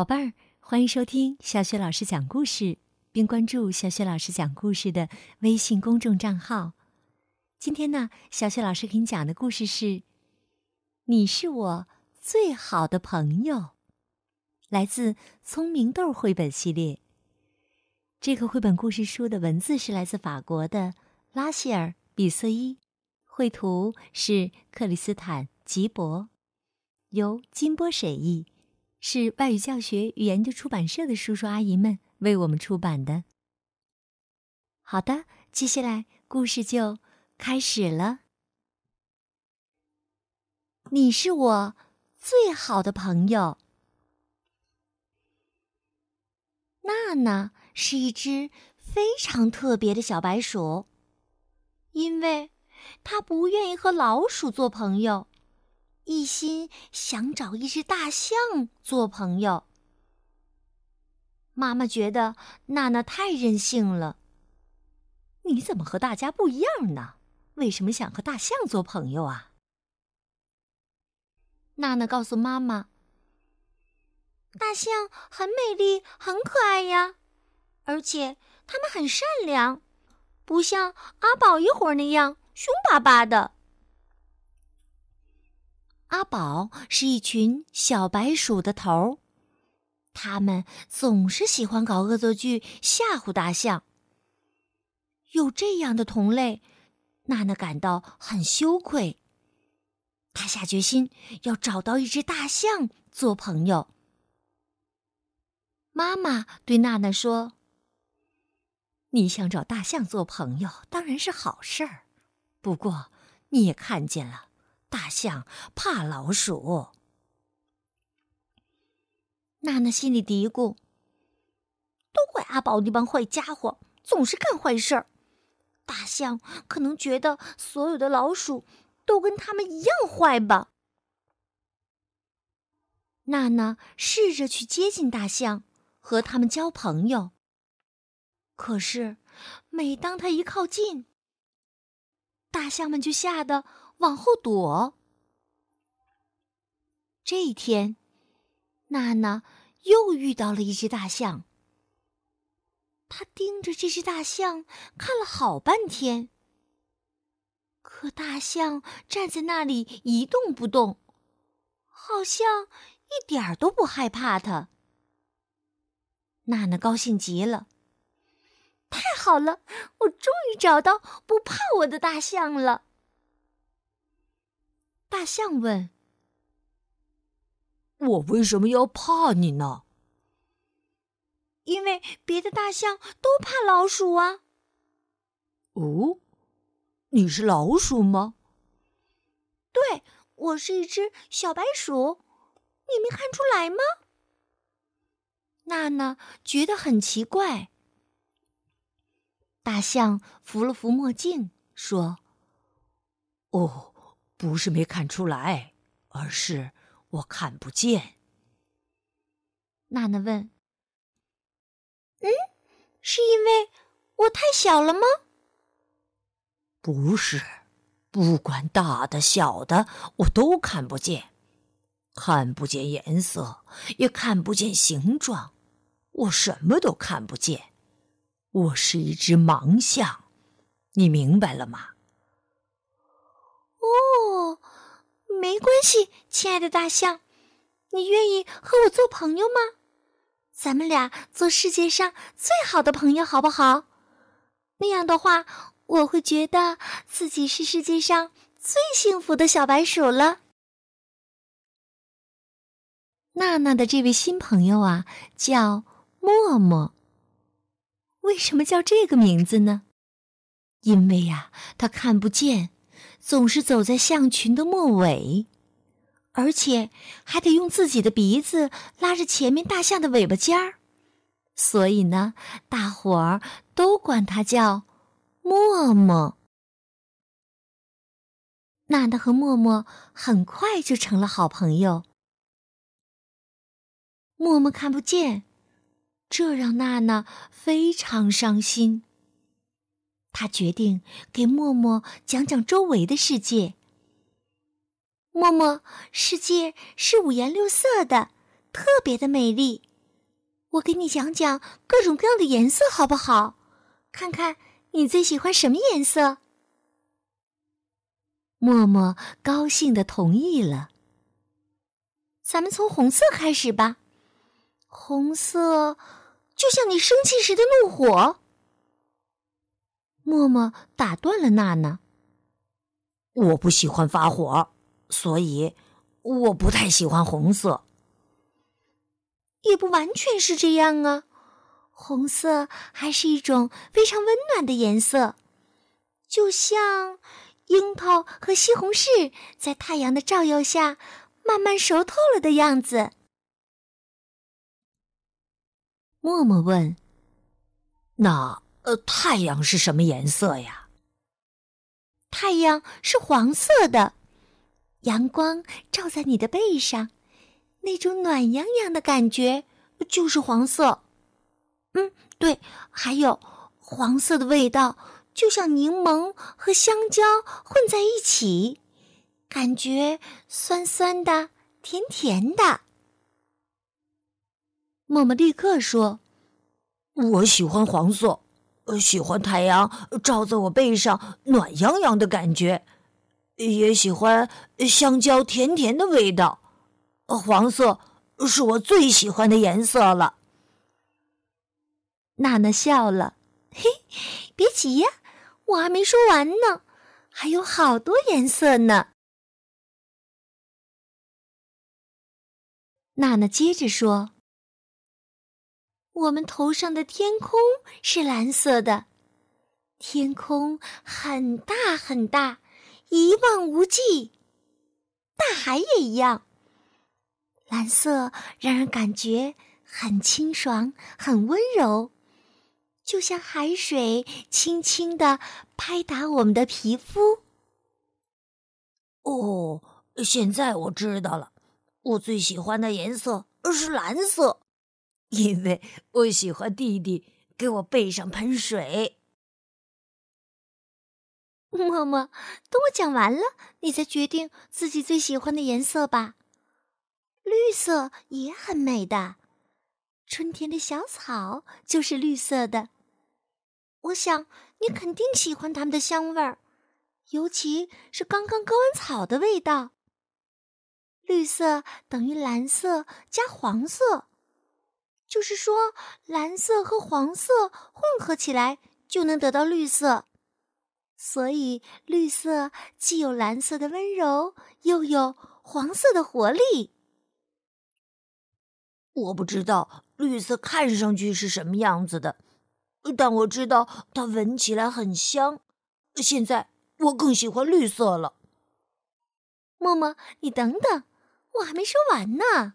宝贝儿，欢迎收听小雪老师讲故事，并关注小雪老师讲故事的微信公众账号。今天呢，小雪老师给你讲的故事是《你是我最好的朋友》，来自《聪明豆》绘本系列。这个绘本故事书的文字是来自法国的拉希尔·比瑟伊，绘图是克里斯坦·吉伯，由金波审译。是外语教学与研究出版社的叔叔阿姨们为我们出版的。好的，接下来故事就开始了。你是我最好的朋友。娜娜是一只非常特别的小白鼠，因为它不愿意和老鼠做朋友。一心想找一只大象做朋友。妈妈觉得娜娜太任性了。你怎么和大家不一样呢？为什么想和大象做朋友啊？娜娜告诉妈妈：“大象很美丽，很可爱呀，而且它们很善良，不像阿宝一伙那样凶巴巴的。”阿宝是一群小白鼠的头儿，他们总是喜欢搞恶作剧吓唬大象。有这样的同类，娜娜感到很羞愧。她下决心要找到一只大象做朋友。妈妈对娜娜说：“你想找大象做朋友，当然是好事儿。不过你也看见了。”大象怕老鼠，娜娜心里嘀咕：“都怪阿宝那帮坏家伙，总是干坏事儿。大象可能觉得所有的老鼠都跟他们一样坏吧？”娜娜试着去接近大象，和他们交朋友。可是，每当她一靠近，大象们就吓得。往后躲。这一天，娜娜又遇到了一只大象。她盯着这只大象看了好半天，可大象站在那里一动不动，好像一点儿都不害怕它。娜娜高兴极了，太好了，我终于找到不怕我的大象了。大象问：“我为什么要怕你呢？”“因为别的大象都怕老鼠啊。”“哦，你是老鼠吗？”“对，我是一只小白鼠，你没看出来吗？”娜娜觉得很奇怪。大象扶了扶墨镜，说：“哦。”不是没看出来，而是我看不见。娜娜问：“嗯，是因为我太小了吗？”不是，不管大的小的，我都看不见，看不见颜色，也看不见形状，我什么都看不见。我是一只盲象，你明白了吗？哦，没关系，亲爱的大象，你愿意和我做朋友吗？咱们俩做世界上最好的朋友，好不好？那样的话，我会觉得自己是世界上最幸福的小白鼠了。娜娜的这位新朋友啊，叫默默。为什么叫这个名字呢？因为呀，他看不见。总是走在象群的末尾，而且还得用自己的鼻子拉着前面大象的尾巴尖儿，所以呢，大伙儿都管他叫默默。娜娜和默默很快就成了好朋友。默默看不见，这让娜娜非常伤心。他决定给默默讲讲周围的世界。默默，世界是五颜六色的，特别的美丽。我给你讲讲各种各样的颜色，好不好？看看你最喜欢什么颜色。默默高兴的同意了。咱们从红色开始吧。红色就像你生气时的怒火。默默打断了娜娜。我不喜欢发火，所以我不太喜欢红色。也不完全是这样啊，红色还是一种非常温暖的颜色，就像樱桃和西红柿在太阳的照耀下慢慢熟透了的样子。默默问：“那呃，太阳是什么颜色呀？”太阳是黄色的，阳光照在你的背上。那种暖洋洋的感觉就是黄色，嗯，对，还有黄色的味道，就像柠檬和香蕉混在一起，感觉酸酸的、甜甜的。默默立刻说：“我喜欢黄色，喜欢太阳照在我背上暖洋洋的感觉，也喜欢香蕉甜甜的味道。”黄色是我最喜欢的颜色了。娜娜笑了，嘿，别急呀，我还没说完呢，还有好多颜色呢。娜娜接着说：“我们头上的天空是蓝色的，天空很大很大，一望无际，大海也一样。”蓝色让人感觉很清爽、很温柔，就像海水轻轻的拍打我们的皮肤。哦，现在我知道了，我最喜欢的颜色是蓝色，因为我喜欢弟弟给我背上盆水。默默，等我讲完了，你再决定自己最喜欢的颜色吧。绿色也很美的，春天的小草就是绿色的。我想你肯定喜欢它们的香味儿，尤其是刚刚割完草的味道。绿色等于蓝色加黄色，就是说蓝色和黄色混合起来就能得到绿色。所以绿色既有蓝色的温柔，又有黄色的活力。我不知道绿色看上去是什么样子的，但我知道它闻起来很香。现在我更喜欢绿色了。默默，你等等，我还没说完呢。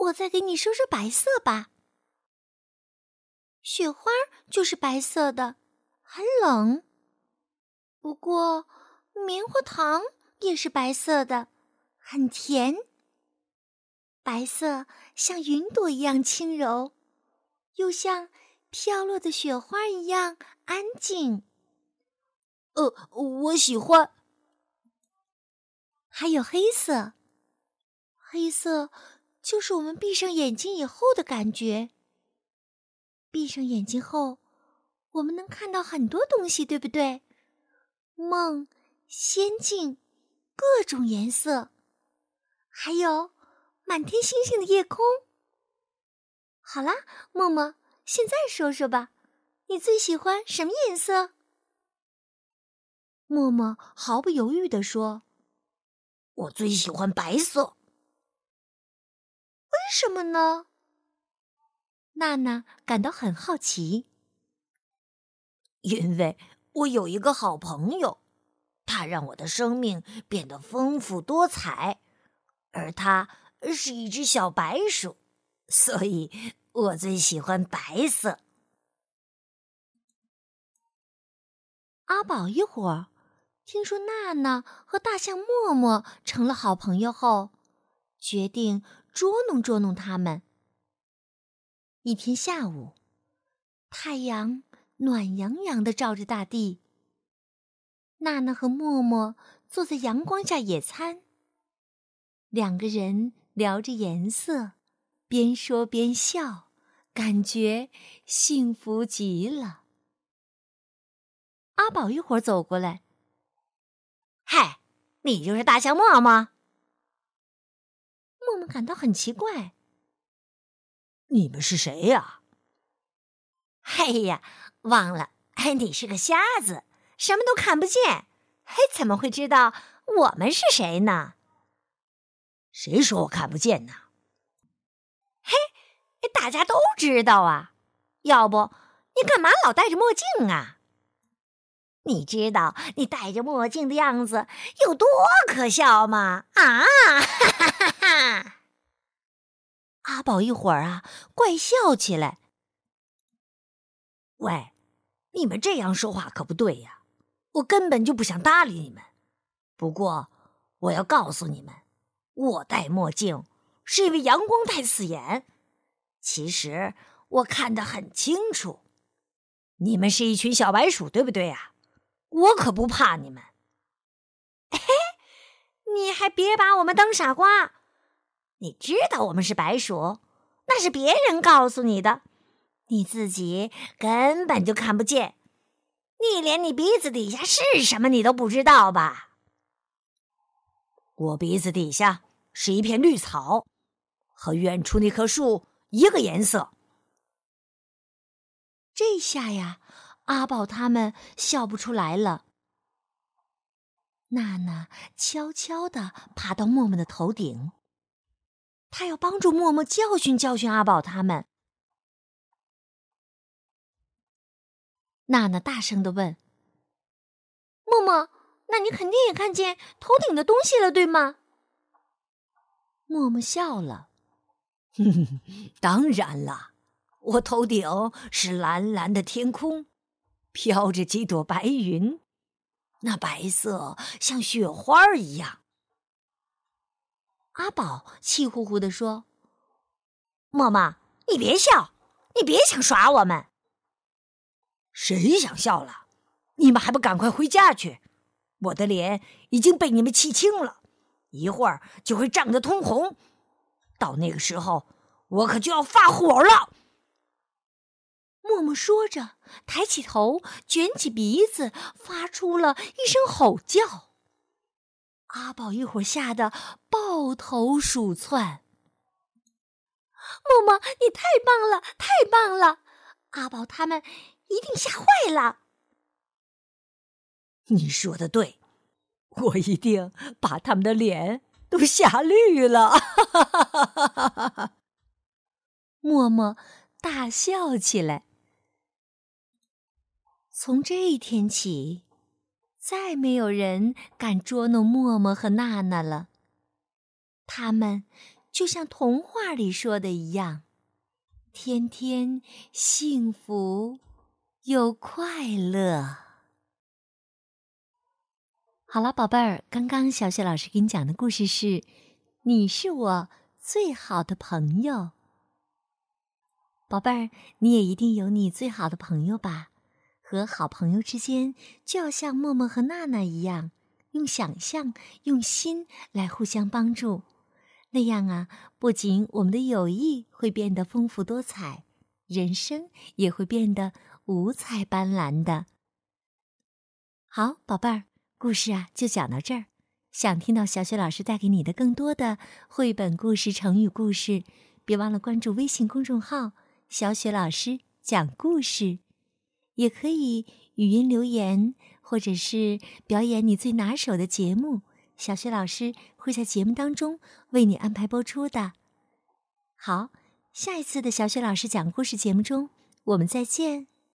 我再给你说说白色吧。雪花就是白色的，很冷。不过棉花糖也是白色的，很甜。白色像云朵一样轻柔，又像飘落的雪花一样安静。呃，我喜欢。还有黑色，黑色就是我们闭上眼睛以后的感觉。闭上眼睛后，我们能看到很多东西，对不对？梦、仙境、各种颜色，还有。满天星星的夜空。好啦，默默，现在说说吧，你最喜欢什么颜色？默默毫不犹豫地说：“我最喜欢白色。”什么呢？娜娜感到很好奇。因为我有一个好朋友，他让我的生命变得丰富多彩，而他。是一只小白鼠，所以我最喜欢白色。阿宝一伙听说娜娜和大象默默成了好朋友后，决定捉弄捉弄他们。一天下午，太阳暖洋洋的照着大地，娜娜和默默坐在阳光下野餐，两个人。聊着颜色，边说边笑，感觉幸福极了。阿宝一会儿走过来，嗨，你就是大象默默。默默感到很奇怪，你们是谁呀？哎呀，忘了，哎，你是个瞎子，什么都看不见，嘿，怎么会知道我们是谁呢？谁说我看不见呢？嘿，大家都知道啊，要不你干嘛老戴着墨镜啊？你知道你戴着墨镜的样子有多可笑吗？啊！阿宝一会儿啊，怪笑起来。喂，你们这样说话可不对呀！我根本就不想搭理你们。不过，我要告诉你们，我戴墨镜是因为阳光太刺眼。其实我看得很清楚。你们是一群小白鼠，对不对呀？我可不怕你们。嘿，你还别把我们当傻瓜。你知道我们是白鼠，那是别人告诉你的。你自己根本就看不见，你连你鼻子底下是什么你都不知道吧？我鼻子底下是一片绿草，和远处那棵树一个颜色。这下呀，阿宝他们笑不出来了。娜娜悄悄地爬到默默的头顶，他要帮助默默教训教训阿宝他们。娜娜大声的问：“默默，那你肯定也看见头顶的东西了，对吗？”默默笑了：“哼哼当然了，我头顶是蓝蓝的天空，飘着几朵白云，那白色像雪花一样。”阿宝气呼呼的说：“默默，你别笑，你别想耍我们。”谁想笑了？你们还不赶快回家去！我的脸已经被你们气青了，一会儿就会涨得通红。到那个时候，我可就要发火了。默默说着，抬起头，卷起鼻子，发出了一声吼叫。阿宝一会儿吓得抱头鼠窜。默默，你太棒了，太棒了！阿宝他们。一定吓坏了！你说的对，我一定把他们的脸都吓绿了。默默大笑起来。从这一天起，再没有人敢捉弄默默和娜娜了。他们就像童话里说的一样，天天幸福。又快乐。好了，宝贝儿，刚刚小雪老师给你讲的故事是：你是我最好的朋友。宝贝儿，你也一定有你最好的朋友吧？和好朋友之间，就要像默默和娜娜一样，用想象、用心来互相帮助。那样啊，不仅我们的友谊会变得丰富多彩，人生也会变得。五彩斑斓的，好宝贝儿，故事啊就讲到这儿。想听到小雪老师带给你的更多的绘本故事、成语故事，别忘了关注微信公众号“小雪老师讲故事”，也可以语音留言，或者是表演你最拿手的节目，小雪老师会在节目当中为你安排播出的。好，下一次的小雪老师讲故事节目中，我们再见。